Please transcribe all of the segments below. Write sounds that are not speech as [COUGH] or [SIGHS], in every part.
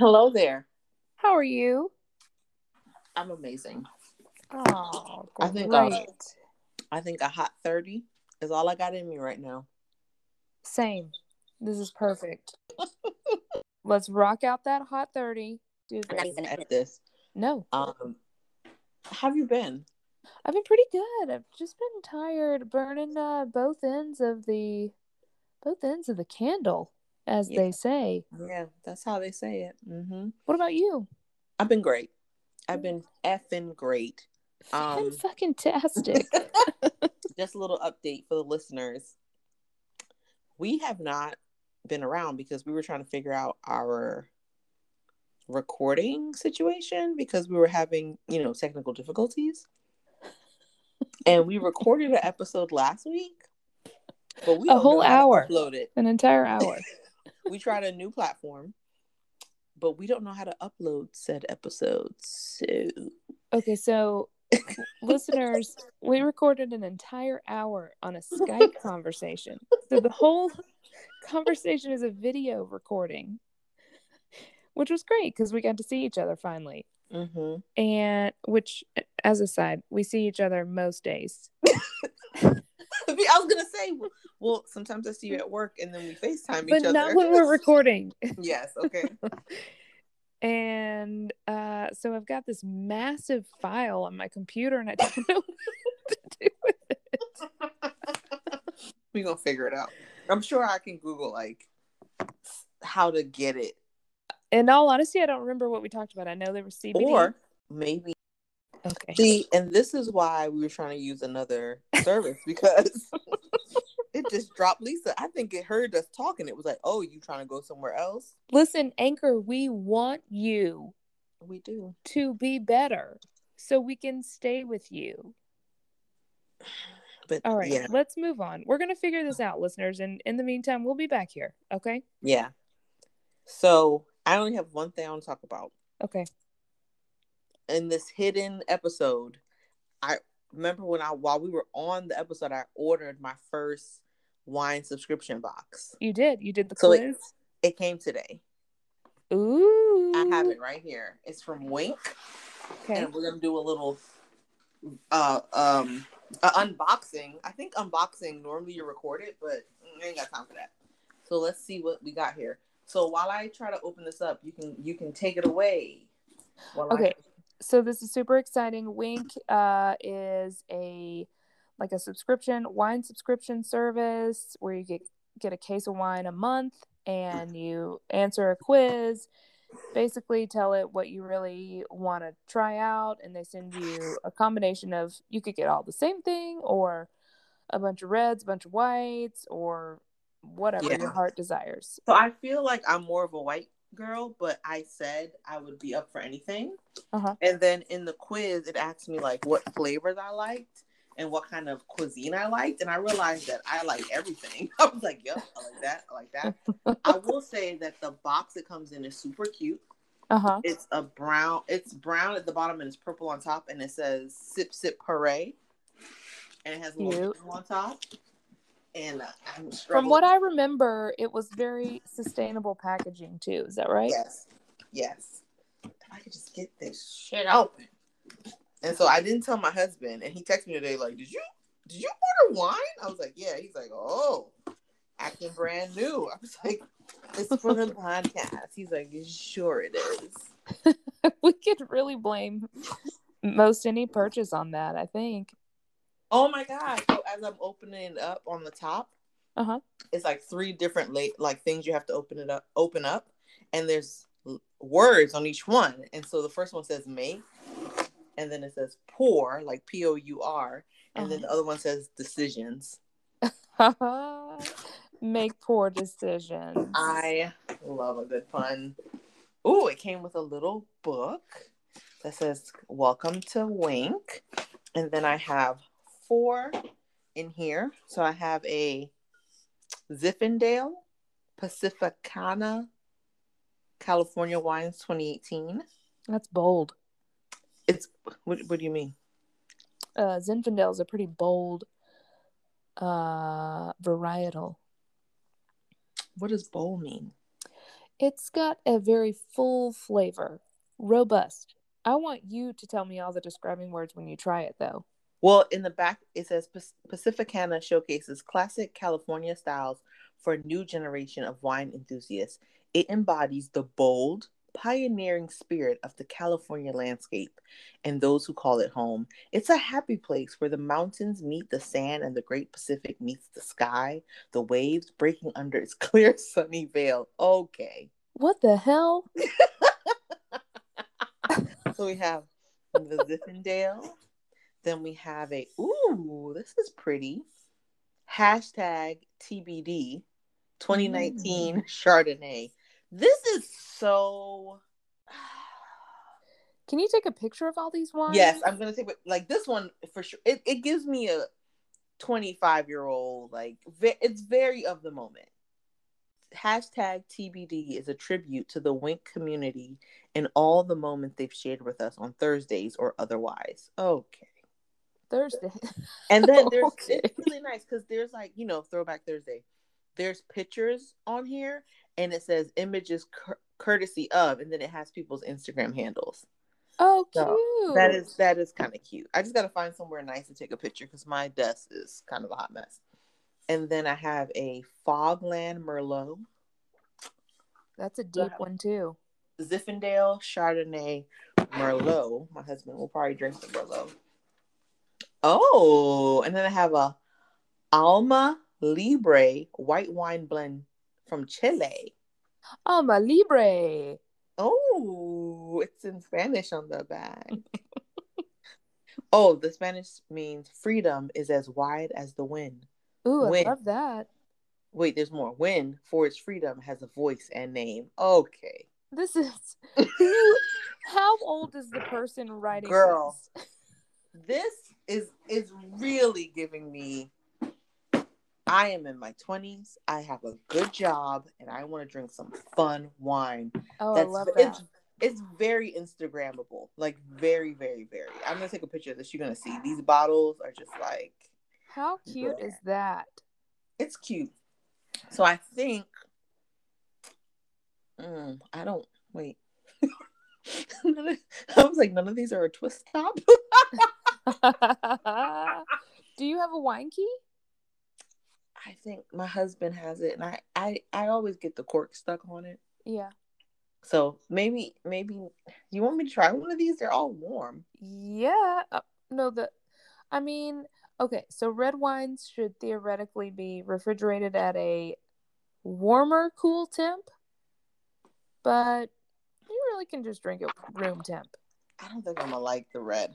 Hello there. How are you? I'm amazing. Oh, I think, great. uh, I think a hot 30 is all I got in me right now. Same. This is perfect. [LAUGHS] Let's rock out that hot 30. Do this. At this. No, Um have you been? I've been pretty good. I've just been tired burning uh, both ends of the both ends of the candle, as Yeah. they say. Yeah, that's how they say it. hmm What about you? I've been great. I've been effing great. Um, fucking tastic. [LAUGHS] Just a little update for the listeners. We have not been around because we were trying to figure out our recording situation because we were having, you know, technical difficulties. [LAUGHS] And we recorded an episode last week, but we A whole know how to hour. upload it. An entire hour. [LAUGHS] We tried a new platform, but we don't know how to upload said episodes. So Okay, so [LAUGHS] listeners, we recorded an entire hour on a Skype conversation. So the whole conversation is a video recording, which was great because we got to see each other finally. hmm And which, as a side, we see each other most days. [LAUGHS] I was gonna say, well, sometimes I see you at work and then we FaceTime But each other. But not when we're [LAUGHS] recording. yes, okay. [LAUGHS] And uh, so I've got this massive file on my computer and I don't [LAUGHS] know what to do with it. We're gonna figure it out. I'm sure I can Google like how to get it. In all honesty, I don't remember what we talked about. I know there was CBD. Or maybe okay. see, and this is why we were trying to use another service [LAUGHS] because it just dropped Lisa. I think it heard us talking. It was like, oh, you trying to go somewhere else? Listen, Anchor, we want you We do. to be better so we can stay with you. [SIGHS] But All right, yeah, let's move on. We're going to figure this out, listeners. And in the meantime, we'll be back here. Okay. yeah. So I only have one thing I want to talk about. Okay. In this hidden episode, I remember when I while we were on the episode, I ordered my first wine subscription box. You did. You did the So it- quiz. It came today. Ooh. I have it right here. It's from Wink, Okay. and we're gonna do a little uh um uh, unboxing. I think unboxing normally you record it, but I ain't got time for that. So let's see what we got here. So while I try to open this up, you can you can take it away. While I- Okay. So this is super exciting. Wink uh, is a like a subscription wine subscription service where you get get a case of wine a month and you answer a quiz. Basically, tell it what you really want to try out, and they send you a combination of you could get all the same thing, or a bunch of reds, a bunch of whites, or whatever Yeah. your heart desires. So I feel like I'm more of a white girl, but I said I would be up for anything. Uh-huh. And then in the quiz, it asked me like what flavors I liked and what kind of cuisine I liked, and I realized that I like everything. [LAUGHS] I was like, "Yep, I like that. I like that." I [LAUGHS] will say that the box it comes in is super cute. Uh huh. It's a brown. It's brown at the bottom and it's purple on top, and it says "Sip Sip Hooray," and it has a little on top. And uh, I'm From what I remember, it was very sustainable packaging too. Is that right? Yes. Yes. If I could just get this shit open. And so I didn't tell my husband, and he texted me today, like, Did you did you order wine? I was like, Yeah. He's like, Oh, acting brand new. I was like, It's for the podcast. He's like, Sure it is. [LAUGHS] we could really blame most any purchase on that. I think. Oh my god. So as I'm opening it up on the top, Uh huh. it's like three different la- like things you have to open it up open up and there's words on each one and so the first one says make and then it says pour like p-o-u-r and then the other one says decisions [LAUGHS] Make poor decisions. i love a good pun Ooh, it came with a little book that says welcome to wink and then i have four in here so i have a Zinfandel pacificana california wines 2018 That's bold. it's what, what do you mean Uh, Zinfandel is a pretty bold uh varietal. what does bold mean It's got a very full flavor, robust. I want you to tell me all the describing words when you try it, though. Well, in the back, it says Pacificana showcases classic California styles for a new generation of wine enthusiasts. It embodies the bold, pioneering spirit of the California landscape and those who call it home. It's a happy place where the mountains meet the sand and the great Pacific meets the sky, the waves breaking under its [LAUGHS] clear, sunny veil. Okay. What the hell? [LAUGHS] so we have the Zinfandel then we have a, ooh, this is pretty. Hashtag TBD 2019 mm. Chardonnay. This is so. [SIGHS] Can you take a picture of all these wines? Yes, I'm gonna take like this one for sure. It, it gives me a 25 year old like it's very of the moment. Hashtag TBD is a tribute to the Wink community and all the moments they've shared with us on Thursdays or otherwise. Okay. Thursday. And then [LAUGHS] there's okay. it's really nice because there's like you know Throwback Thursday. There's pictures on here, and it says images cur- courtesy of, and then it has people's Instagram handles. Oh, so cute! That is that is kind of cute. I just got to find somewhere nice to take a picture because my desk is kind of a hot mess. And then I have a Fogland Merlot. That's a deep one too. Zinfandel Chardonnay Merlot. My husband will probably drink the Merlot. Oh, and then I have a Alma Libre white wine blend from Chile. Alma Libre. Oh, it's in Spanish on the back. [LAUGHS] oh, the Spanish means freedom is as wide as the wind. Ooh, wind. I love that. Wait, there's more. Wind for its freedom has a voice and name. Okay. This is [LAUGHS] how old is the person writing Girl. This? This is is really giving me I am in my 20s. I have a good job and I want to drink some fun wine. Oh, That's, I love that. It's, it's very Instagrammable. Like very, very, very. I'm gonna take a picture of this. You're gonna see these bottles are just like How cute is that? It's cute. So I think mm, I don't wait. [LAUGHS] I was like, none of these are a twist top. [LAUGHS] [LAUGHS] Do you have a wine key? I think my husband has it, and I, I, I always get the cork stuck on it. Yeah. So maybe, maybe you want me to try one of these? They're all warm. Yeah. Uh, no, the, I mean, okay. So red wines should theoretically be refrigerated at a warmer, cool temp, but you really can just drink it room temp. I don't think I'm gonna like the red.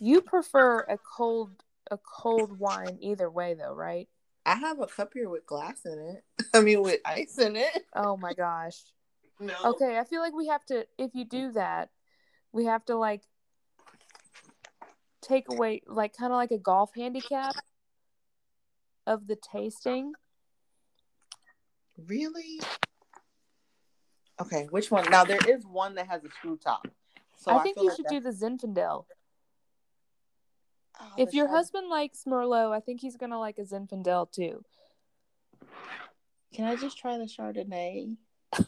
You prefer a cold a cold wine either way though, right? I have a cup here with glass in it. [LAUGHS] I mean with ice in it. Oh my gosh. No. Okay, I feel like we have to if you do that, we have to like take away like kind of like a golf handicap of the tasting. Really? Okay, which one? Now there is one that has a screw top. So I think I you like should do the Zinfandel. Oh, if your husband likes Merlot, I think he's gonna like a Zinfandel too. Can I just try the Chardonnay [LAUGHS]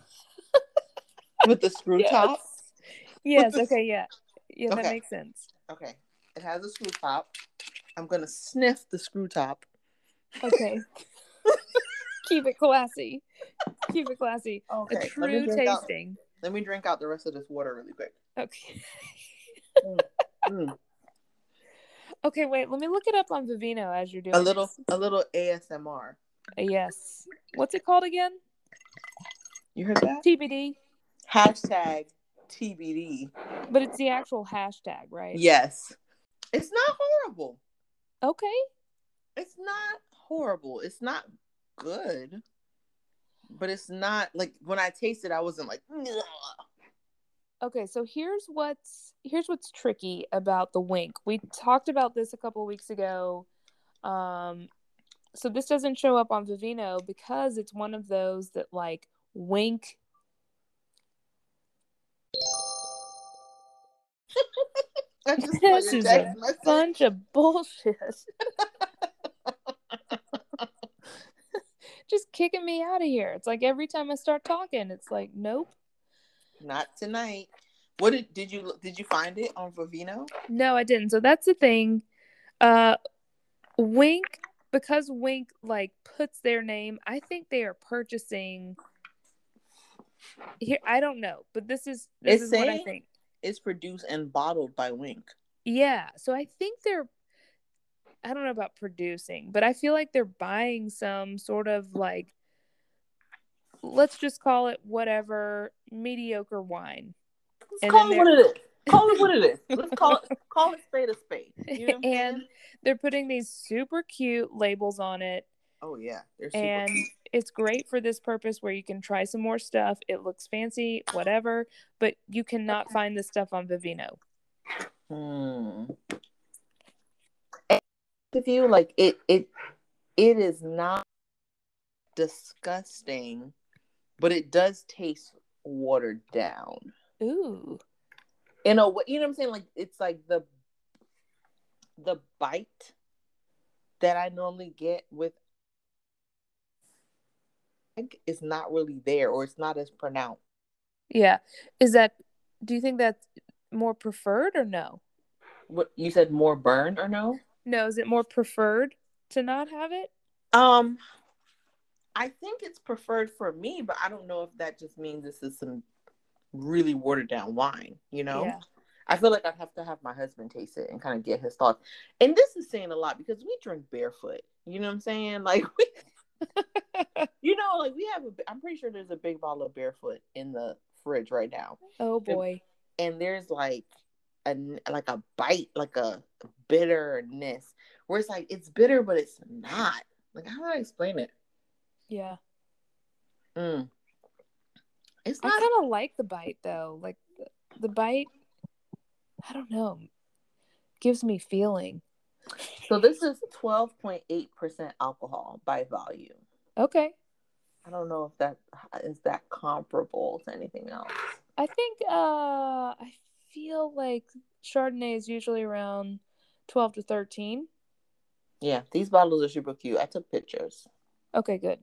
with the screw yes. top? Yes. The... Okay. Yeah. Yeah, okay. that makes sense. Okay. It has a screw top. I'm gonna sniff the screw top. Okay. [LAUGHS] Keep it classy. Keep it classy. Okay. A true let tasting. Out, let me drink out the rest of this water really quick. Okay. mm. Mm. Okay, wait. Let me look it up on Vivino as you're doing a little this. a little ASMR. Uh, yes. What's it called again? You heard that? TBD. Hashtag TBD. But it's the actual hashtag, right? Yes. It's not horrible. Okay. It's not horrible. It's not good. But it's not like when I tasted, I wasn't like. Ugh okay so here's what's here's what's tricky about the wink. we talked about this a couple weeks ago um so this doesn't show up on vivino because it's one of those that like wink. [LAUGHS] this is [LAUGHS] a bunch of bullshit [LAUGHS] just kicking me out of here. It's like every time I start talking, it's like, nope. Not tonight. What did did you did you find it on Vivino? No, I didn't. So that's the thing. Uh Wink because Wink like puts their name, I think they are purchasing here I don't know, but this is this It's is what I think. It's produced and bottled by Wink. Yeah, so I think they're I don't know about producing, but I feel like they're buying some sort of like let's just call it whatever mediocre wine. Let's call it what it is. [LAUGHS] Call it what it is. Let's call it [LAUGHS] call it spade a spade. You know and saying? they're putting these super cute labels on it Oh yeah, they're super and cute. it's great for this purpose where you can try some more stuff. It looks fancy, whatever, but you cannot find this stuff on Vivino. Hmm. And With you, like it, it, it is not disgusting, but it does taste watered down. Ooh. In a way, you know what I'm saying? Like it's like the the bite that I normally get with egg is not really there, or it's not as pronounced. Yeah. Is that do you think that's more preferred or no? What you said, more burned or no? No, is it more preferred to not have it? Um, I think it's preferred for me, but I don't know if that just means this is some really watered down wine. You know, Yeah. I feel like I'd have to have my husband taste it and kind of get his thoughts. And this is saying a lot because we drink barefoot. You know what I'm saying? [LAUGHS] Like we, [LAUGHS] you know, like we have. A, I'm pretty sure there's a big bottle of barefoot in the fridge right now, oh boy. and there's like a like a bite, like a bitterness, where it's like it's bitter, but it's not. Like how do I explain it? Yeah. Mm. It's I kind of like the bite though. Like the, the bite I don't know. Gives me feeling. So this is twelve point eight percent alcohol by volume. Okay. I don't know if that is that comparable to anything else. I think uh I feel like Chardonnay is usually around 12 to 13. Yeah, these bottles are super cute. I took pictures. Okay, good.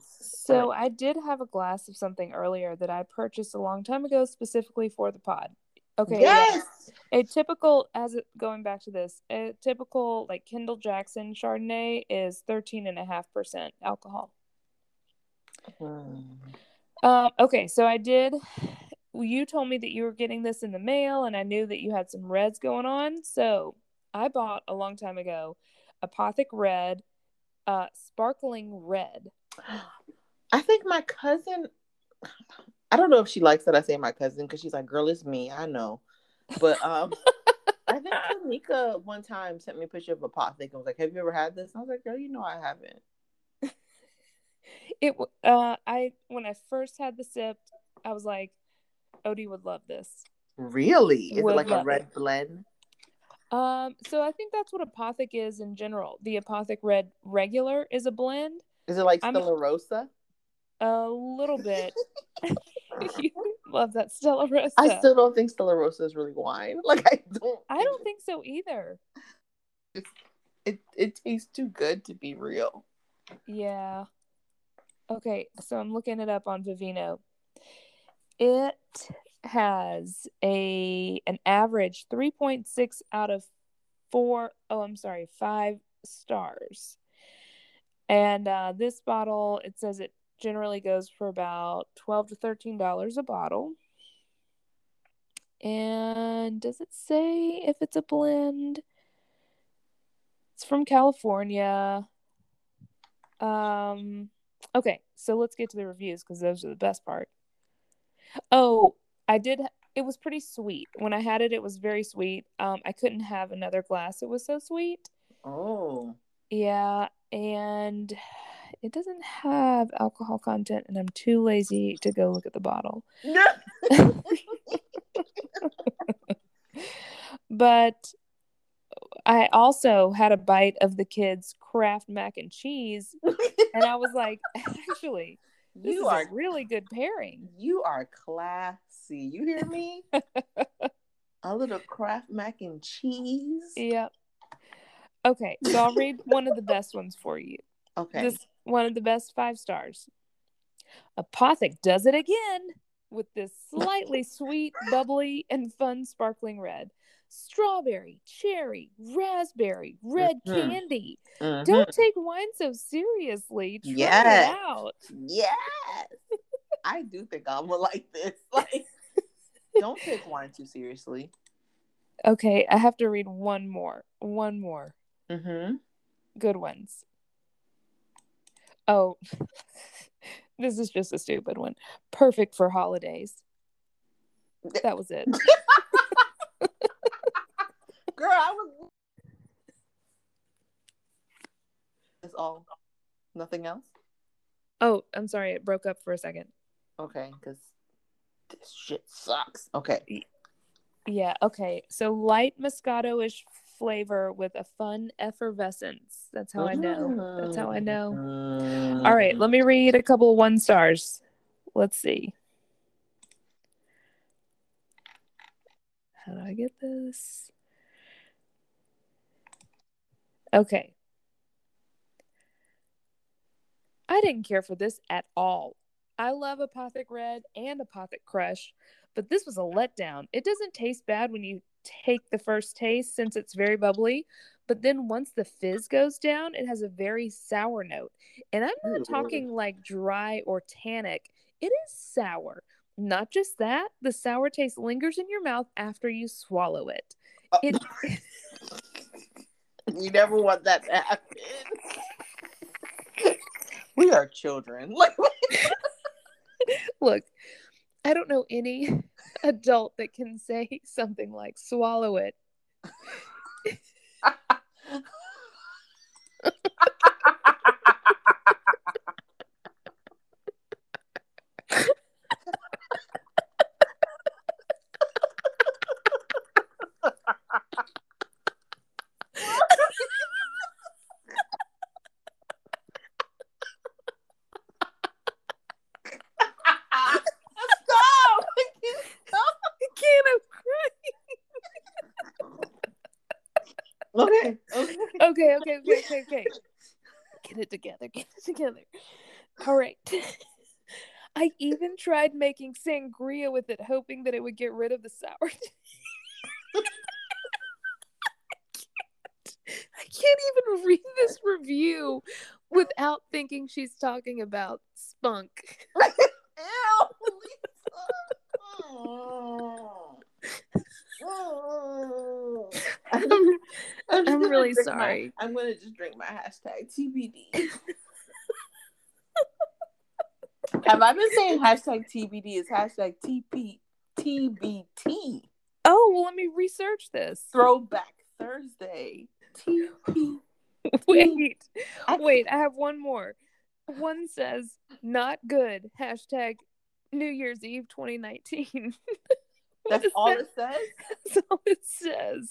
So I did have a glass of something earlier that I purchased a long time ago specifically for the pod. Okay. yes, A typical as it going back to this, a typical like Kendall Jackson Chardonnay is 13.5% alcohol. Hmm. Um, okay, so I did. You told me that you were getting this in the mail, and I knew that you had some reds going on. So I bought a long time ago Apothic Red, uh, sparkling red. I think my cousin. I don't know if she likes that I say my cousin because she's like, "Girl, it's me." I know, but um, [LAUGHS] I think Tanika one time sent me a picture of a pot. and was like, "Have you ever had this?" And I was like, "Girl, you know I haven't." It uh, I when I first had the sip, I was like, Odie would love this. Really? Is Would it like a red it. blend? Um, so I think that's what Apothic is in general. The Apothic Red regular is a blend, Is it like I'm- Stella Rosa? a little bit. [LAUGHS] you love that Stella Rosa. I still don't think Stella Rosa is really wine. [LAUGHS] Like I don't. I don't think so either. it. It tastes too good to be real. Yeah. Okay, so I'm looking it up on Vivino. It has a an average 3.6 out of 4 oh I'm sorry, 5 stars. And uh, this bottle it says it generally goes for about 12 to 13 dollars a bottle. And does it say if it's a blend? It's from California. Um okay, so let's get to the reviews because those are the best part. Oh, I did it was pretty sweet. When I had it it was very sweet. Um I couldn't have another glass. It was so sweet. Oh. Yeah, and it doesn't have alcohol content and I'm too lazy to go look at the bottle. [LAUGHS] but I also had a bite of the kids' Kraft mac and cheese, and I was like, [LAUGHS] actually, this you is are a really good pairing. you are classy. You hear me? [LAUGHS] a little Kraft mac and cheese. Yep. Okay, so I'll read [LAUGHS] one of the best ones for you. Okay. This one of the best five stars. Apothic does it again with this slightly [LAUGHS] sweet, bubbly, and fun sparkling red. Strawberry, cherry, raspberry, red Mhm. candy. Mhm. Don't take wine so seriously. Try Yes. it out. Yes. I do think I'm like this. [LAUGHS] Like, don't take wine too seriously. Okay, I have to read one more. One more. Mm-hmm. Good ones. Oh, [LAUGHS] this is just a stupid one. Perfect for holidays. That was it. [LAUGHS] Girl, I was. That's all. Nothing else. Oh, I'm sorry. It broke up for a second. Okay, because this shit sucks. Okay. Yeah. Okay. So light Moscato ish flavor with a fun effervescence. That's how I know. That's how I know. Mm. All right. Let me read a couple of one stars. Let's see. How do I get this? Okay. I didn't care for this at all. I love Apothic Red and Apothic Crush, but this was a letdown. It doesn't taste bad when you take the first taste since it's very bubbly, but then once the fizz goes down, it has a very sour note. And I'm not Ooh. talking like dry or tannic, it is sour. Not just that, the sour taste lingers in your mouth after you swallow it. Oh. It [LAUGHS] You never want that to happen. [LAUGHS] we are children. [LAUGHS] Like, look, I don't know any [LAUGHS] adult that can say something like swallow it. [LAUGHS] [LAUGHS] Stop! I can't. I'm Okay. Okay. Okay, okay, okay, okay. Get it together. Get it together. All right. [LAUGHS] I even tried making sangria with it, hoping that it would get rid of the sour. [LAUGHS] I can't even read this review without thinking she's talking about spunk. Ew, Lisa. [LAUGHS] I'm, I'm really drink my- sorry. I'm gonna just drink my hashtag TBD. Have I been saying [LAUGHS] hashtag TBD? Is hashtag TP TBT Oh, well, let me research this. Throwback Thursday. TP. [LAUGHS] Wait. I- Wait, I have one more. One says, not good. Hashtag New Year's Eve 2019. [LAUGHS] What That's all that? it says. That's all it says.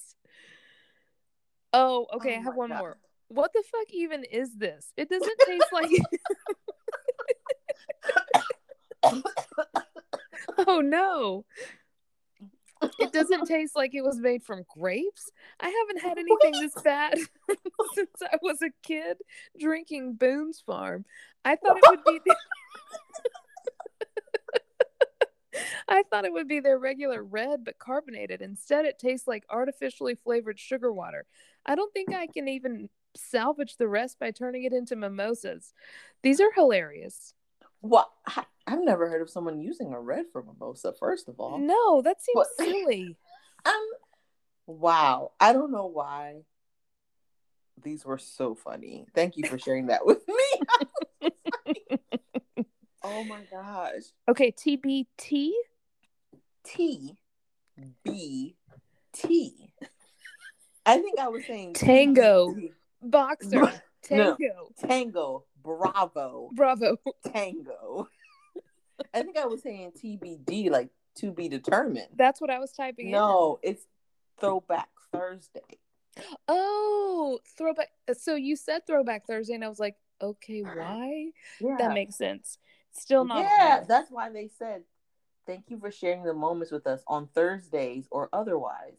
Oh, oh, okay. Oh I have one God. more. What the fuck even is this? It doesn't taste like. [LAUGHS] oh no. It doesn't [LAUGHS] taste like it was made from grapes. I haven't had anything this bad [LAUGHS] since I was a kid drinking Boone's Farm. I thought it would be. I thought it would be their regular red but carbonated. Instead, it tastes like artificially flavored sugar water. I don't think I can even salvage the rest by turning it into mimosas. These are hilarious. What? I- I've never heard of someone using a red for mimosa. First of all, No, that seems What? [LAUGHS] silly. Um, wow. I don't know why. These were so funny. Thank you for sharing that with me. [LAUGHS] [LAUGHS] oh my gosh. Okay, TBT. T B T. I think I was saying Tango. TBT. Boxer. No. Tango. Tango. Bravo. Bravo. Tango. I think I was saying TBD, like to be determined. That's what I was typing in. No, it's Throwback Thursday. Oh, throwback. So you said throwback Thursday, and I was like, okay, uh-huh. why? Yeah. That makes sense. Still not. Yeah, that's why they said thank you for sharing the moments with us on Thursdays or otherwise.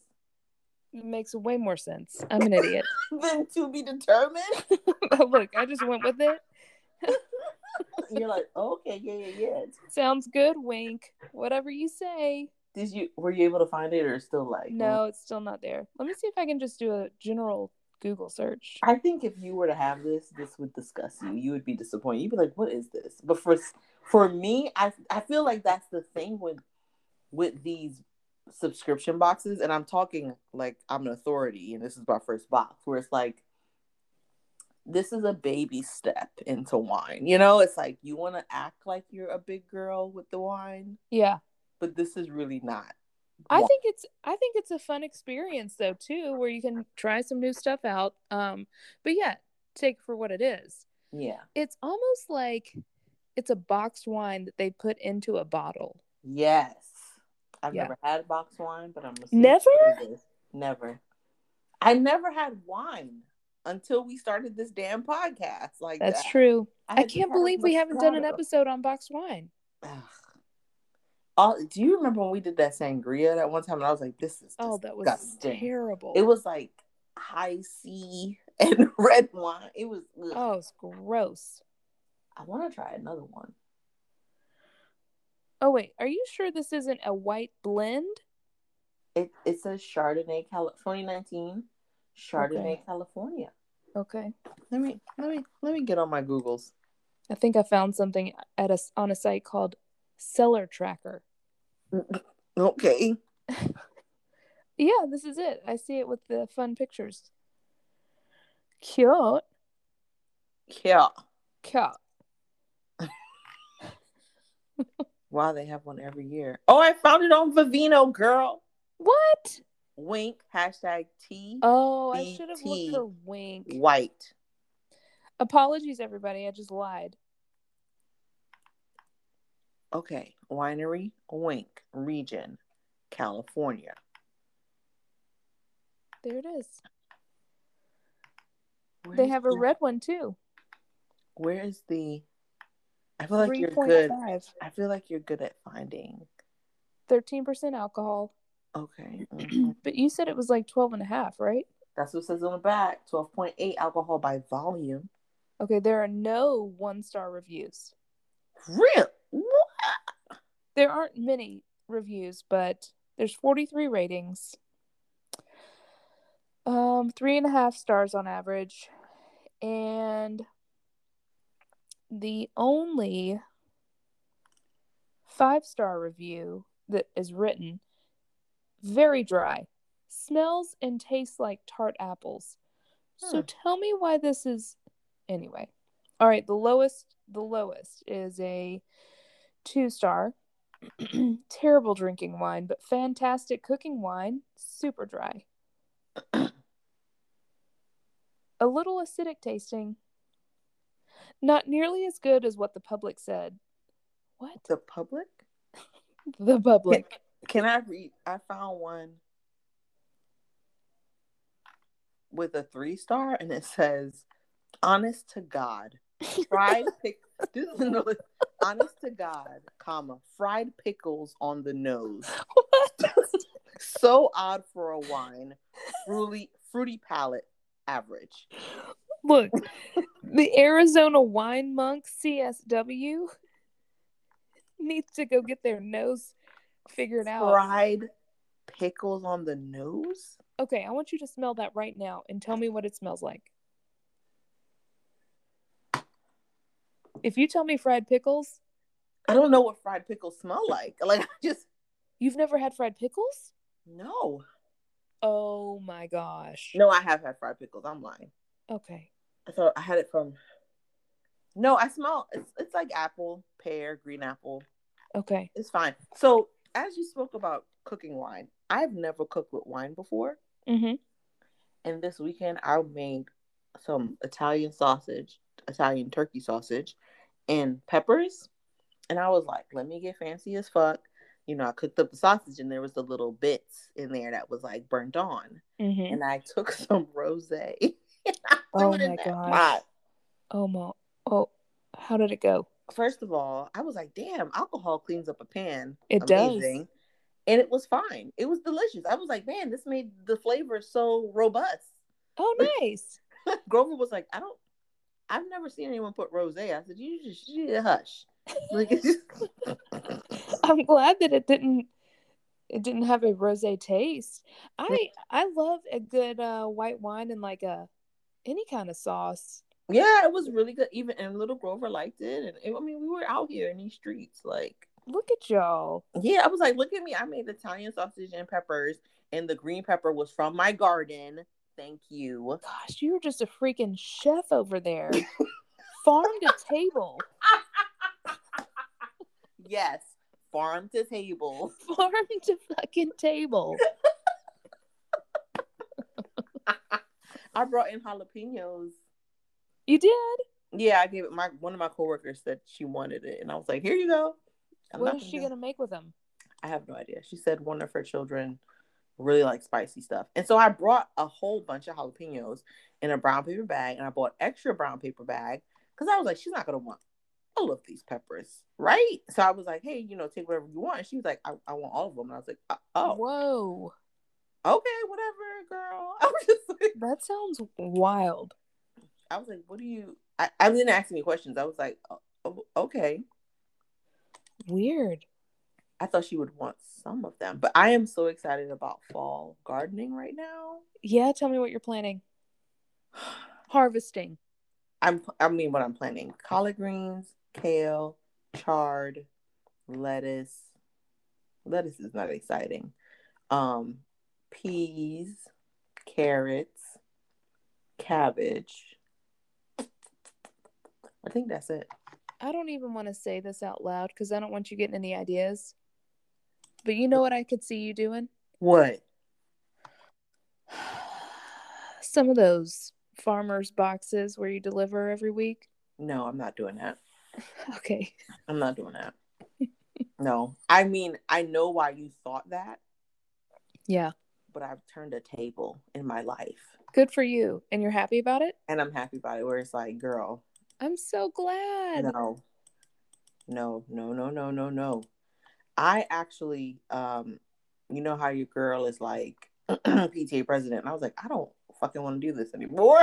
It makes way more sense. I'm an idiot. [LAUGHS] Then to be determined. [LAUGHS] Look, I just went with it. [LAUGHS] You're like, okay, yeah, yeah, yeah. Sounds good, wink. Whatever you say. Did you were you able to find it or still like No, mm? it's still not there. Let me see if I can just do a general Google search. I think if you were to have this, this would disgust you. You would be disappointed. You'd be like, "What is this?" But for for me, I I feel like that's the thing with with these subscription boxes, and I'm talking like I'm an authority, and this is my first box where it's like, this is a baby step into wine. You know, it's like you want to act like you're a big girl with the wine, Yeah. but this is really not. I think it's I think it's a fun experience though too, where you can try some new stuff out. Um, but yeah, take for what it is. yeah, It's almost like it's a boxed wine that they put into a bottle. yes. I've Yeah. never had boxed wine, but I'm Never? Never. I never had wine until we started this damn podcast. Like That's that. true. I I can't believe we haven't done an episode on boxed wine. Ugh. All, do you remember when we did that sangria that one time? And I was like, "This is Oh, that was disgusting." terrible. It was like high C [LAUGHS] and red wine. It was. ugh. oh, it's gross. I want to try another one. Oh wait, are you sure this isn't a white blend? It it says Chardonnay, Cali- 2019, Chardonnay, Okay. California. Okay. Let me let me let me get on my Googles. I think I found something at a on a site called Cellar Tracker. Okay. [LAUGHS] Yeah, this is it. I see it with the fun pictures. Cute. Yeah. Cute. [LAUGHS] Wow, they have one every year. Oh, I found it on Vivino, girl. What? Wink hashtag T Oh, I should have looked for wink. white. Apologies, everybody. I just lied. Okay, winery Wink region, California. There it is. Where's They have a red one too. Where is the? I feel like Three you're point good. five. I feel like you're good at finding. Thirteen percent alcohol. Okay, [CLEARS THROAT] mhm. But you said it was like 12 and a half, right? that's what it says on the back. Twelve point eight alcohol by volume. Okay, there are no one star reviews. Real? There aren't many reviews, but there's 43 ratings. Um, three and a half stars on average. And the only five star review that is written very dry, smells and tastes like tart apples. So Hmm. tell me why this is anyway. All right, the lowest the lowest is a two star. [CLEARS THROAT] Terrible drinking wine, but fantastic cooking wine, super dry. [CLEARS THROAT] a little acidic tasting. Not nearly as good as what the public said. What? The public? [LAUGHS] The public. Can I read? I found one with a three star, and it says, "Honest to God, [LAUGHS] fried pick." This is. Honest to God, comma fried pickles on the nose. [LAUGHS] so odd for a wine. Fruity, fruity palate, average. Look, the Arizona Wine Monk CSW needs to go get their nose figured out. Fried pickles on the nose. Okay, I want you to smell that right now and tell me what it smells like. If you tell me fried pickles, I don't know what fried pickles smell like. Like I just you've never had fried pickles? no. Oh my gosh. No, I have had fried pickles. I'm lying. Okay. I thought I had it from. No, I smell. It's it's like apple, pear, green apple. Okay. It's fine. So as you spoke about cooking wine, I've never cooked with wine before, Mm-hmm. and this weekend I made some Italian sausage, Italian turkey sausage, and peppers, and I was like, let me get fancy as fuck. You know, I cooked up the sausage, and there was the little bits in there that was like burnt on, Mm-hmm. and I took [LAUGHS] some rosé. [LAUGHS] Oh my god. Oh my. Oh, how did it go? first of all, I was like, damn, alcohol cleans up a pan. It does. And it was fine. It was delicious. I was like, man, this made the flavor so robust. Oh, [LAUGHS] nice. Grover was like, I don't I've never seen anyone put rose. I said, you just you need hush. Like, [LAUGHS] I'm glad that it didn't it didn't have a rosé taste. I I love a good uh, white wine and like a any kind of sauce. Yeah, it was really good. Even and Little Grover liked it, and it, I mean, we were out here in these streets, like. Look at y'all. Yeah, I was like, look at me. I made Italian sausage and peppers, and the green pepper was from my garden. Thank you. Gosh, you were just a freaking chef over there. [LAUGHS] Farm to table. yes, farm to table. [LAUGHS] Farm to fucking table. I brought in jalapenos. You did? Yeah, I gave it. My one of my coworkers said she wanted it, and I was like, "Here you go." I'm what is she gonna make with them? I have no idea. She said one of her children really like spicy stuff, and so I brought a whole bunch of jalapenos in a brown paper bag, and I bought extra brown paper bag because I was like, she's not gonna want all of these peppers, right? So I was like, hey, you know, take whatever you want. And she was like, I, I want all of them, and I was like, "Uh, oh, Whoa. okay, whatever, girl. [LAUGHS] I was just like, That sounds wild. I was like, what do you? I, I didn't ask any questions. I was like, oh, oh, okay. Weird. I thought she would want some of them, but I am so excited about fall gardening right now. Yeah, tell me what you're planning. [SIGHS] Harvesting. I'm I mean what I'm planning. Collard greens, kale, chard, lettuce. Lettuce is not exciting. Um peas, carrots, cabbage. I think that's it. I don't even want to say this out loud because I don't want you getting any ideas. But you know what I could see you doing? What? Some of those farmers boxes where you deliver every week. No, I'm not doing that. [LAUGHS] Okay. I'm not doing that. [LAUGHS] no. I mean, I know why you thought that, Yeah. but I've turned a table in my life. Good for you. And you're happy about it? And I'm happy about it. Where it's like, girl, I'm so glad. no. No, no, no, no, no, no. I actually um you know how your girl is like [CLEARS THROAT] PTA president. And I was like, I don't fucking want to do this anymore.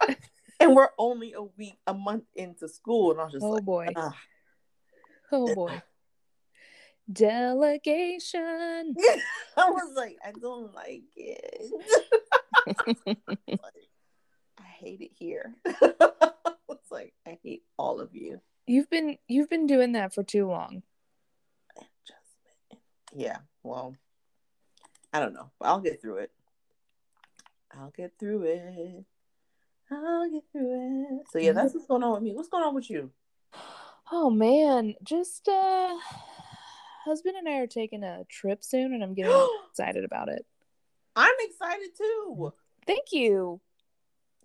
[LAUGHS] and we're only a week, a month into school, and I was just Oh like, boy. Oh boy. Delegation. [LAUGHS] I was like, I don't like it. [LAUGHS] I hate it here. it's like I hate all of you. You've been you've been doing that for too long. Yeah. Well, I don't know. But I'll get through it. I'll get through it. I'll get through it. So yeah, that's what's going on with me. What's going on with you? Oh man, just uh husband and I are taking a trip soon and I'm getting [GASPS] excited about it. I'm excited too. Thank you.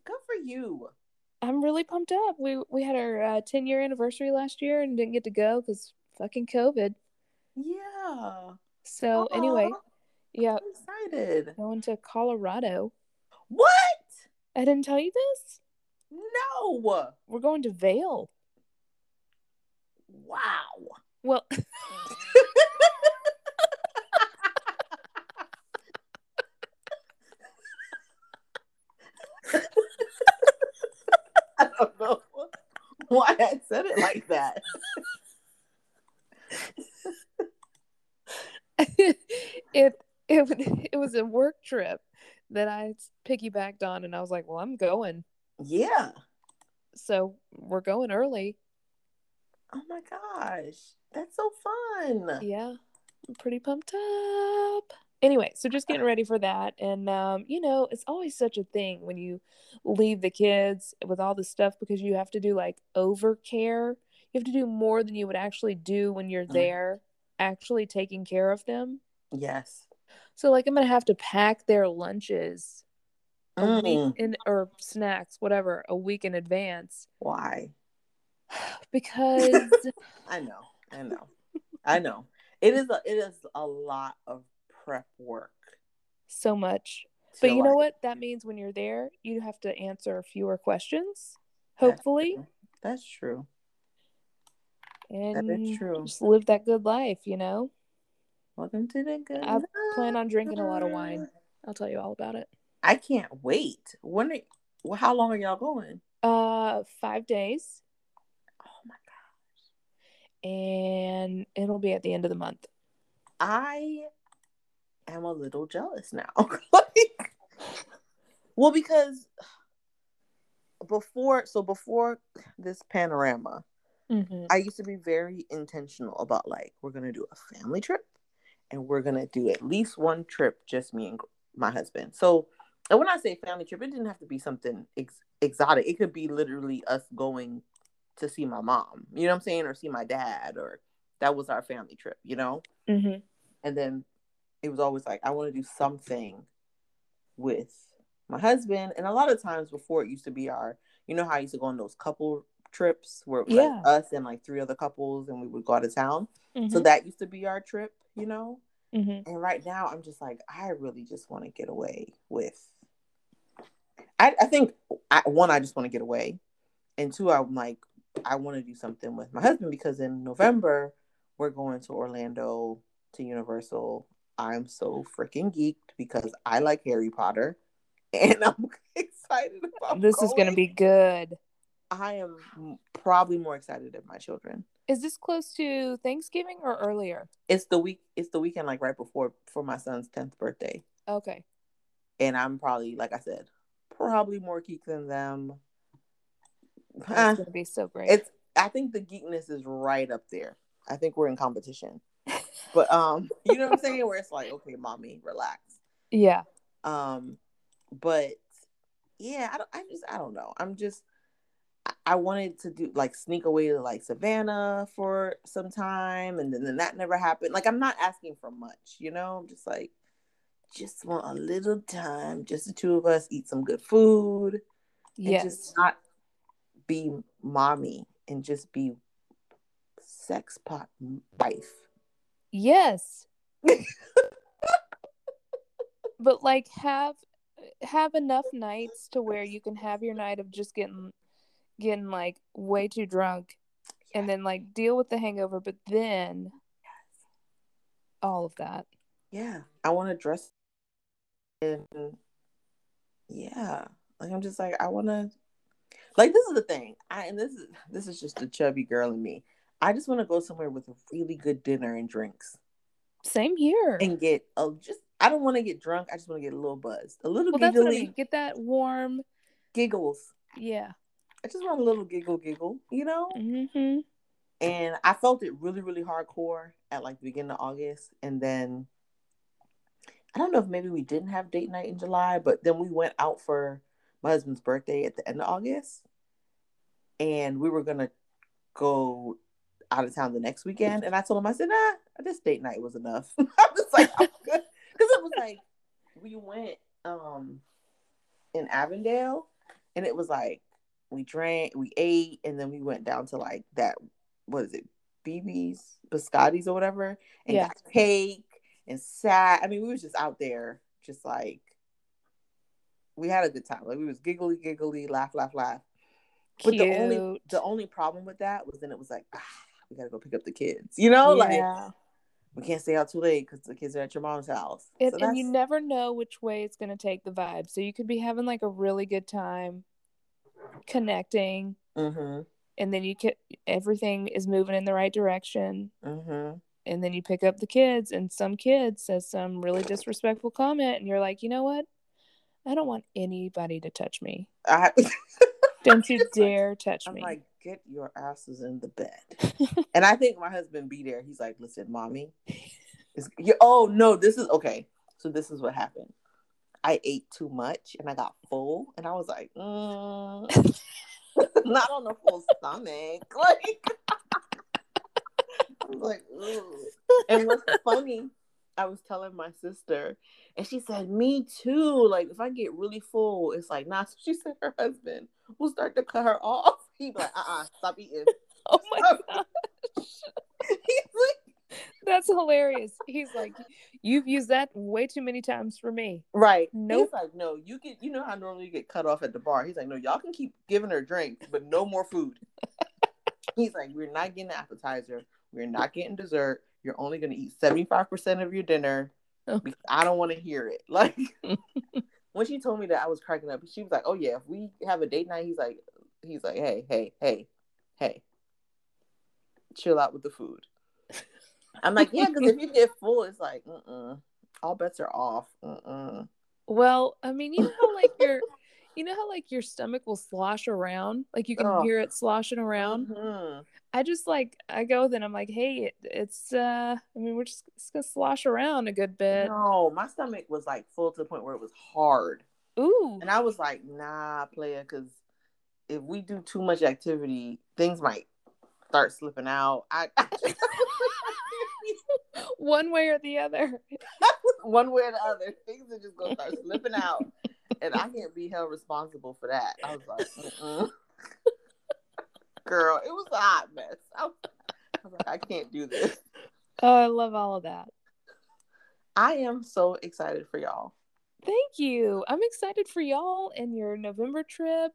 Good for you. I'm really pumped up. We we had our uh, 10 year anniversary last year and didn't get to go cuz fucking COVID. Yeah. So anyway, yeah, I'm excited. going to Colorado. What? I didn't tell you this. No. We're going to Vail. Wow. Well, [LAUGHS] [LAUGHS] I don't know why I said it like that. [LAUGHS] [LAUGHS] it it it was a work trip that I piggybacked on, and I was like, "Well, I'm going." Yeah. So we're going early. Oh my gosh. That's so fun. Yeah, I'm pretty pumped up. Anyway, so just getting ready for that, and um, you know, it's always such a thing when you leave the kids with all this stuff because you have to do like overcare. You have to do more than you would actually do when you're Mhm. there, actually taking care of them. Yes. So like I'm gonna have to pack their lunches a Mm. week in or snacks, whatever, a week in advance Why? [SIGHS] because [LAUGHS] I know. I know. I know. It is a it is a lot of prep work. so much. But to, you know what? That means when you're there, you have to answer fewer questions, That's hopefully, true. That's true. And true. just live that good life. You know, Welcome to the good. I plan on drinking a lot of wine. I'll tell you all about it. I can't wait. When? Are, well, how long are y'all going? Uh, five days, Oh my god. and it'll be at the end of the month. I am a little jealous now. [LAUGHS] like, well, because before, so before this panorama, Mm-hmm. I used to be very intentional about like we're gonna do a family trip, and we're gonna do at least one trip, just me and my husband. So, and when I say family trip, it didn't have to be something ex- exotic. It could be literally us going to see my mom. You know what I'm saying, or see my dad, or that was our family trip. You know. Mm-hmm. and then it was always like I want to do something with my husband. And a lot of times before it used to be our, you know how I used to go on those couple trips where it was Yeah. like us and like three other couples and we would go out of town. Mm-hmm. So that used to be our trip, you know. mm-hmm. And right now I'm just like I really just want to get away with. I I think I, one I just want to get away, and two I'm like I want to do something with my husband because in November we're going to Orlando to Universal. I'm so freaking geeked because I like Harry Potter, [LAUGHS] and I'm [LAUGHS] excited about. This is gonna be good. I am probably more excited than my children. Is this close to Thanksgiving or earlier? It's the week. It's the weekend, like right before for my son's tenth birthday. Okay. and I'm probably, like I said, probably more geek than them. It's Ah, gonna [SIGHS] be so great. it's I think the geekness is right up there. I think we're in competition. [LAUGHS] But um, you know what I'm saying? Where it's like, okay, mommy, relax. yeah. Um, but yeah, I don't I just I don't know. I'm just I- wanted to do like sneak away to like Savannah for some time and then, then that never happened. Like I'm not asking for much, you know? I'm just like just want a little time, just the two of us eat some good food and Yes. just not be mommy and just be sex pot wife. Yes. but like have have enough nights to where you can have your night of just getting getting like way too drunk and then like deal with the hangover but then all of that. Yeah, I want to dress and yeah, like I'm just like I want to like this is the thing. I and this is this is just the chubby girl in me. I just want to go somewhere with a really good dinner and drinks Same here. and get a just I don't want to get drunk. I just want to get a little buzzed, a little well what I giggly mean. Get that warm giggles. yeah. I just want a little giggle giggle, you know? Mm-hmm. And I felt it really, really hardcore at like the beginning of August. And then I don't know if maybe we didn't have date night in July, but then we went out for my husband's birthday at the end of August. And we were gonna go out of town the next weekend. And I told him, I said, nah, this date night was enough. [LAUGHS] I was like, Because it was like we went um in Avondale and it was like we drank, we ate, and then we went down to like that what is it, BB's, Biscotti's or whatever, and Yeah. got cake and sat. I mean, we was just out there, just like we had a good time. Like we was giggly, giggly, laugh, laugh, laugh. Cute. But the only the only problem with that was then it was like, ah, we gotta go pick up the kids. You know, like yeah. we can't stay out too late because the kids are at your mom's house. And, So and you never know which way it's going to take the vibe. So you could be having like a really good time connecting, Mhm, and then you could everything is moving in the right direction, mhm. and then you pick up the kids, and some kid says some really disrespectful comment, and you're like, you know what? I don't want anybody to touch me. I, [LAUGHS] Don't you dare touch me. I'm me. like, get your asses in the bed. [LAUGHS] and I think my husband be there. He's like, listen, mommy. Oh no, this is okay. So this is what happened. I ate too much and I got full, and I was like, mm, [LAUGHS] not on a full stomach. [LAUGHS] Like, I was like, and what's funny, I was telling my sister, and she said, "Me too. Like, if I get really full, it's like, nah." So she said her husband will start to cut her off. He'd be like, "Uh, uh stop eating." [LAUGHS] oh my god, He's like, [LAUGHS] that's hilarious. He's like, you've used that way too many times for me. right? Nope. He's like, "No, you get. You know how normally you get cut off at the bar." He's like, "No, y'all can keep giving her drinks, but no more food." [LAUGHS] He's like, "We're not getting an appetizer. We're not getting dessert. You're only going to eat seventy five percent of your dinner." Oh. because I don't want to hear it. [LAUGHS] Like when she told me that, I was cracking up. She was like, "Oh yeah, if we have a date night, he's like, he's like, hey, hey, hey, hey, chill out with the food. I'm like, yeah, because if you get full, it's like, uh, all bets are off. Uh-uh. Well, I mean, you know how like [LAUGHS] your, you know how like your stomach will slosh around, like you can Oh. hear it sloshing around. Mhm. I just like I go then I'm like, hey, it, it's uh, I mean, we're just, just gonna slosh around a good bit. No, my stomach was like full to the point where it was hard. Ooh, And I was like, nah, player, because if we do too much activity, things might start slipping out. I [LAUGHS] [LAUGHS] one way or the other. [LAUGHS] one way or the other, things are just gonna start slipping out, and I can't be held responsible for that. I was like, Mm-mm. girl, it was a hot mess. I was, I was like, I can't do this. Oh, I love all of that. I am so excited for y'all. Thank you. I'm excited for y'all and your November trip.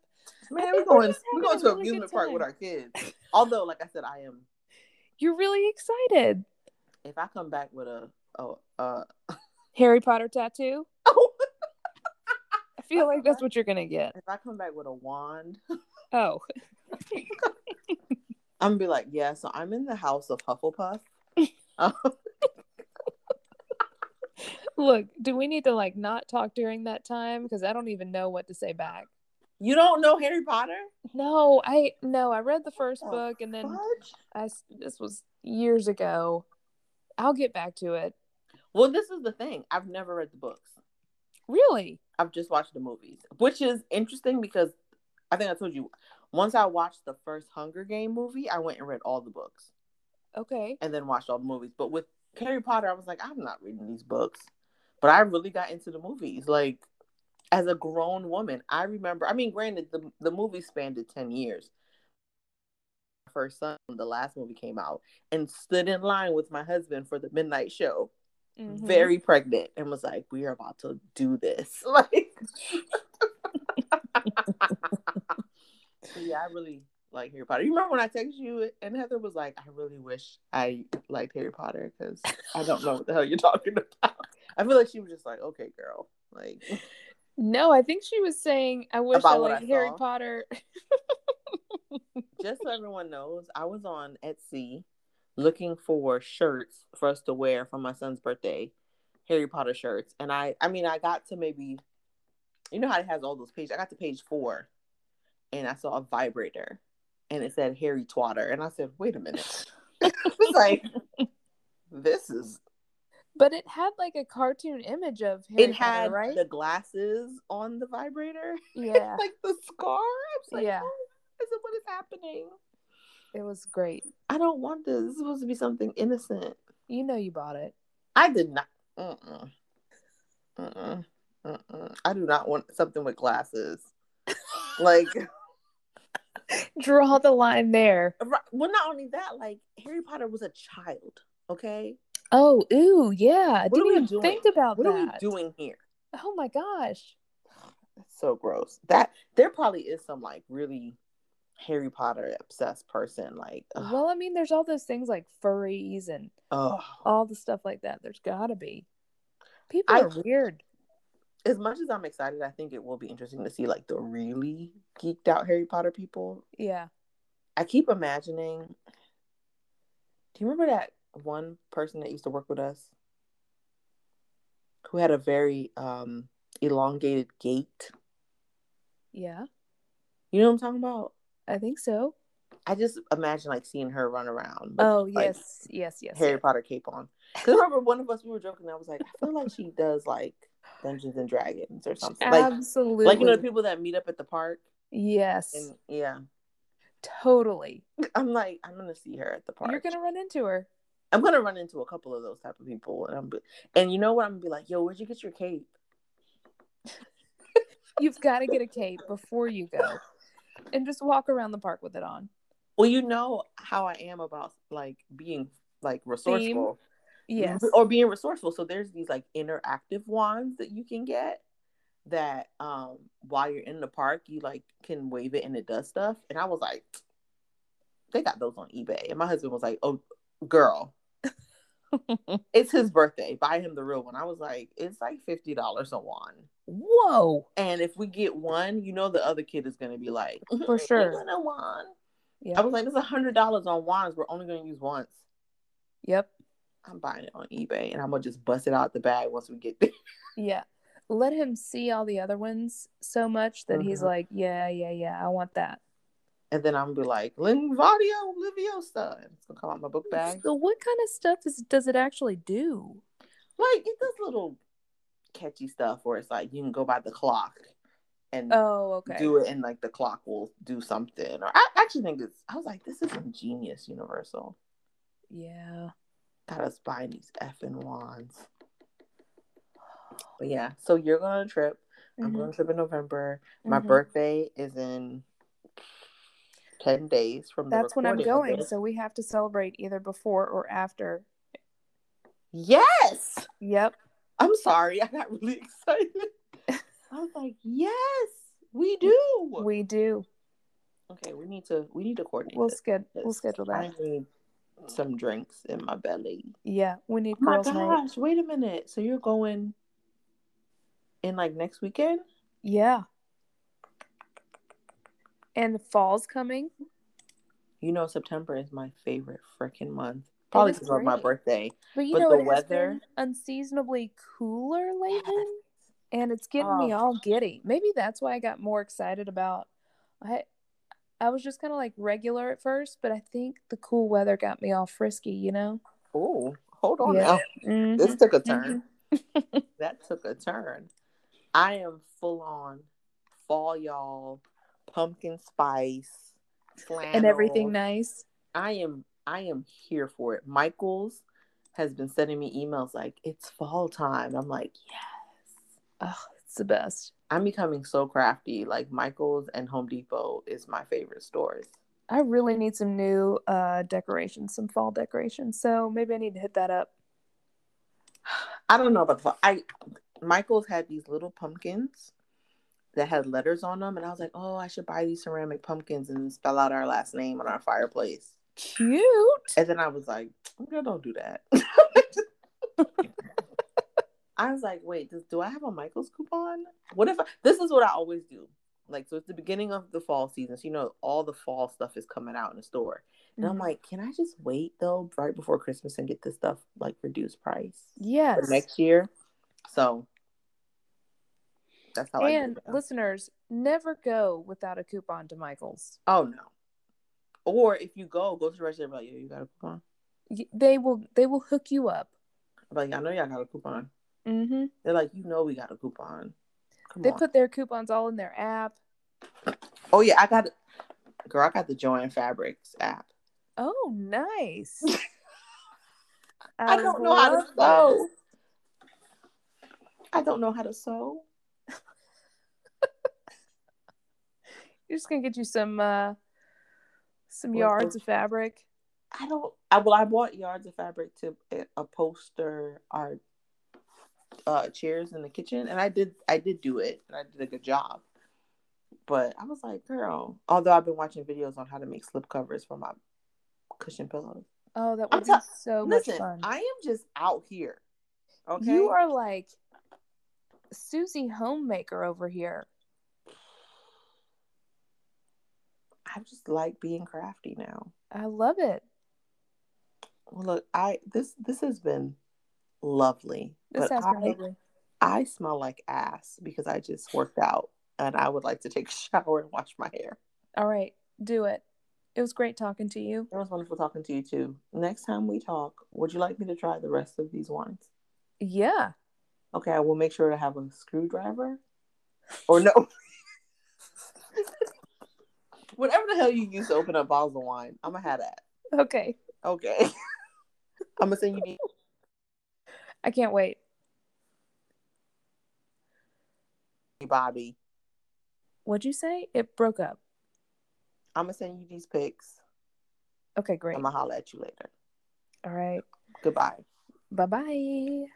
Man, we're we're going we're going to really amusement park with our kids. Although, like I said, I am. You're really excited. If I come back with a oh uh Harry Potter tattoo. [LAUGHS] oh, I feel like that's what you're gonna get. if I come back with a wand, Oh, [LAUGHS] I'm gonna be like, yeah. So I'm in the house of Hufflepuff. Um, [LAUGHS] look. Do we need to like not talk during that time? Because I don't even know what to say back. you don't know Harry Potter? No, I no. I read the first book and then Fudge? I this was years ago. I'll get back to it. Well, this is the thing. I've never read the books. Really? I've just watched the movies, which is interesting because I think I told you once I watched the first Hunger Game movie, I went and read all the books Okay. and then watched all the movies. But with Harry Potter, I was like, I'm not reading these books. But I really got into the movies. Like as a grown woman, I remember. I mean, granted, the the movie spanned it ten years. First son, the last movie came out, and stood in line with my husband for the midnight show. Mhm. very pregnant and was like, "We are about to do this." [LAUGHS] Like, [LAUGHS] yeah, I really like Harry Potter. You remember when I texted you and Heather was like, "I really wish I liked Harry Potter because I don't know what the hell you're talking [LAUGHS] about." I feel like she was just like, "Okay, girl," like, No, I think she was saying I wish I About liked I Harry saw. Potter. [LAUGHS] just so everyone knows, I was on Etsy looking for shirts for us to wear for my son's birthday, Harry Potter shirts, and I, I mean, I got to maybe, you know how it has all those pages. I got to page four, and I saw a vibrator, and it said Harry Twatter, and I said, wait a minute, [LAUGHS] I was like, [LAUGHS] this is. But it had like a cartoon image of Harry It Potter, had right? the glasses on the vibrator, [LAUGHS] Yeah. like the scar. I was like, Yeah. oh, is it what is happening? It was great. I don't want this. This is supposed to be something innocent. You know you bought it. I did not. Uh-uh. Uh-uh. Uh-uh. I do not want something with glasses. [LAUGHS] like, Draw the line there. well, not only that, like Harry Potter was a child. Okay, Oh, ooh, yeah. I What are didn't we even doing? think about what that. are we doing here? Oh my gosh. That's so gross. That there probably is some like really Harry Potter obsessed person. Like, ugh, Well, I mean, there's all those things like furries and ugh. all the stuff like that. There's gotta be. People I- are weird. as much as I'm excited, I think it will be interesting to see like the really geeked out Harry Potter people Yeah. I keep imagining. Do you remember that one person that used to work with us who had a very um elongated gait? Yeah. You know what I'm talking about? I think so. I just imagine like seeing her run around. with, Oh, like, yes. Yes, yes. Harry yes. Potter cape on. Because remember, one of us we were joking. I was like, I feel like she does like Dungeons and Dragons or something. Like, Absolutely. like you know, the people that meet up at the park. yes. And yeah, Totally. [LAUGHS] I'm like, I'm gonna see her at the park. You're gonna run into her. I'm gonna run into a couple of those type of people, and I'm be- and you know what? I'm gonna be like, yo, where'd you get your cape? [LAUGHS] You've got to get a cape before you go, and just walk around the park with it on. Well, you know how I am about like being like resourceful, Yes. or being resourceful. So there's these like interactive wands that you can get that um while you're in the park, you like can wave it and it does stuff. And I was like, they got those on eBay, and my husband was like, oh, girl, [LAUGHS] it's his birthday. Buy him the real one. I was like, it's like fifty dollars a wand. Whoa. And if we get one, you know the other kid is gonna be like, [LAUGHS] For sure. "You a wand. Yeah. I was like, it's a hundred dollars on wands. We're only gonna use once. Yep. I'm buying it on eBay and I'm gonna just bust it out the bag once we get [LAUGHS] there. Yeah. Let him see all the other ones so much that he's Mhm. like, yeah, yeah, yeah, I want that. And then I'm gonna be like, Linvadio Leviosa. And it's gonna come out my book bag. So what kind of stuff is, does it actually do? Like it does little catchy stuff where it's like you can go by the clock and Oh, okay. do it and like the clock will do something. Or I actually think it's I was like, this is ingenious, Universal. Yeah. Got us buying these effing wands. But yeah, so you're going on a trip. I'm Mhm. going on a trip in November. My Mhm. birthday is in ten days from the That's when I'm going. So we have to celebrate either before or after. Yes. Yep. I'm sorry. I got really [LAUGHS] excited. I was like, yes, we do. We do. okay, we need to we need to coordinate. We'll schedule. We'll schedule I that. need some drinks in my belly. Yeah, we need Oh my girls' night. gosh, wait a minute. So you're going in like next weekend? Yeah. And the fall's coming. You know, September is my favorite freaking month. Probably because of my birthday. But you But know the weather- been unseasonably cooler lately, and it's getting me Oh. all giddy. Maybe that's why I got more excited about. I I was just kind of like regular at first, but I think the cool weather got me all frisky. You know. Oh, hold on Yeah. now. Mhm. This took a turn. that took a turn. I am full on fall, y'all. Pumpkin spice, and everything nice. I am I am here for it. Michaels has been sending me emails like it's fall time. I'm like, yes. Oh, it's the best. I'm becoming so crafty. Like Michaels and Home Depot is my favorite stores. I really need some new uh decorations, some fall decorations. So maybe I need to hit that up. I don't know about the fall. I Michaels had these little pumpkins that had letters on them, and I was like, oh, I should buy these ceramic pumpkins and spell out our last name on our fireplace. Cute. And then I was like, girl, don't do that. [LAUGHS] I was like, wait, does, do I have a Michaels coupon? What if I, this is what I always do? Like, so it's the beginning of the fall season. So, you know, all the fall stuff is coming out in the store. And I'm Mhm. like, can I just wait though, right before Christmas and get this stuff like reduced price yes. for next year? So that's how I and it. listeners, never go without a coupon to Michael's. Oh, no. Or if you go, go to the register and be like, yo, you got a coupon? They will they will hook you up. I'm like, I know y'all got a coupon. hmm They're like, you know, we got a coupon. Come They on. put their coupons all in their app. Oh yeah, I got girl, I got the Joann Fabrics app. Oh, nice. [LAUGHS] I don't know how to sew. I don't know how to sew. You're just gonna get you some uh some Well, yards of fabric. I don't. I well, I bought yards of fabric to uh, upholster our uh, chairs in the kitchen, and I did. I did do it, and I did a good job. But I was like, girl. Although I've been watching videos on how to make slip covers for my cushion pillows. Oh, that I'm would be tell- so Listen, much fun. I am just out here. Okay, You are like Susie homemaker over here. I just like being crafty now. I love it. Well, look, I this this has been lovely. This but has I, been lovely. I smell like ass because I just worked out, and I would like to take a [LAUGHS] shower and wash my hair. All right, do it. It was great talking to you. It was wonderful talking to you too. Next time we talk, would you like me to try the rest of these wines? Yeah. Okay, I will make sure to have a screwdriver. Or no. [LAUGHS] Whatever the hell you use to open up bottles of wine, I'm gonna have that. Okay. Okay. [LAUGHS] I'm gonna send you I can't wait. Bobby. What'd you say? It broke up. I'm gonna send you these pics. Okay, great. I'm gonna holler at you later. All right. Goodbye. Bye bye.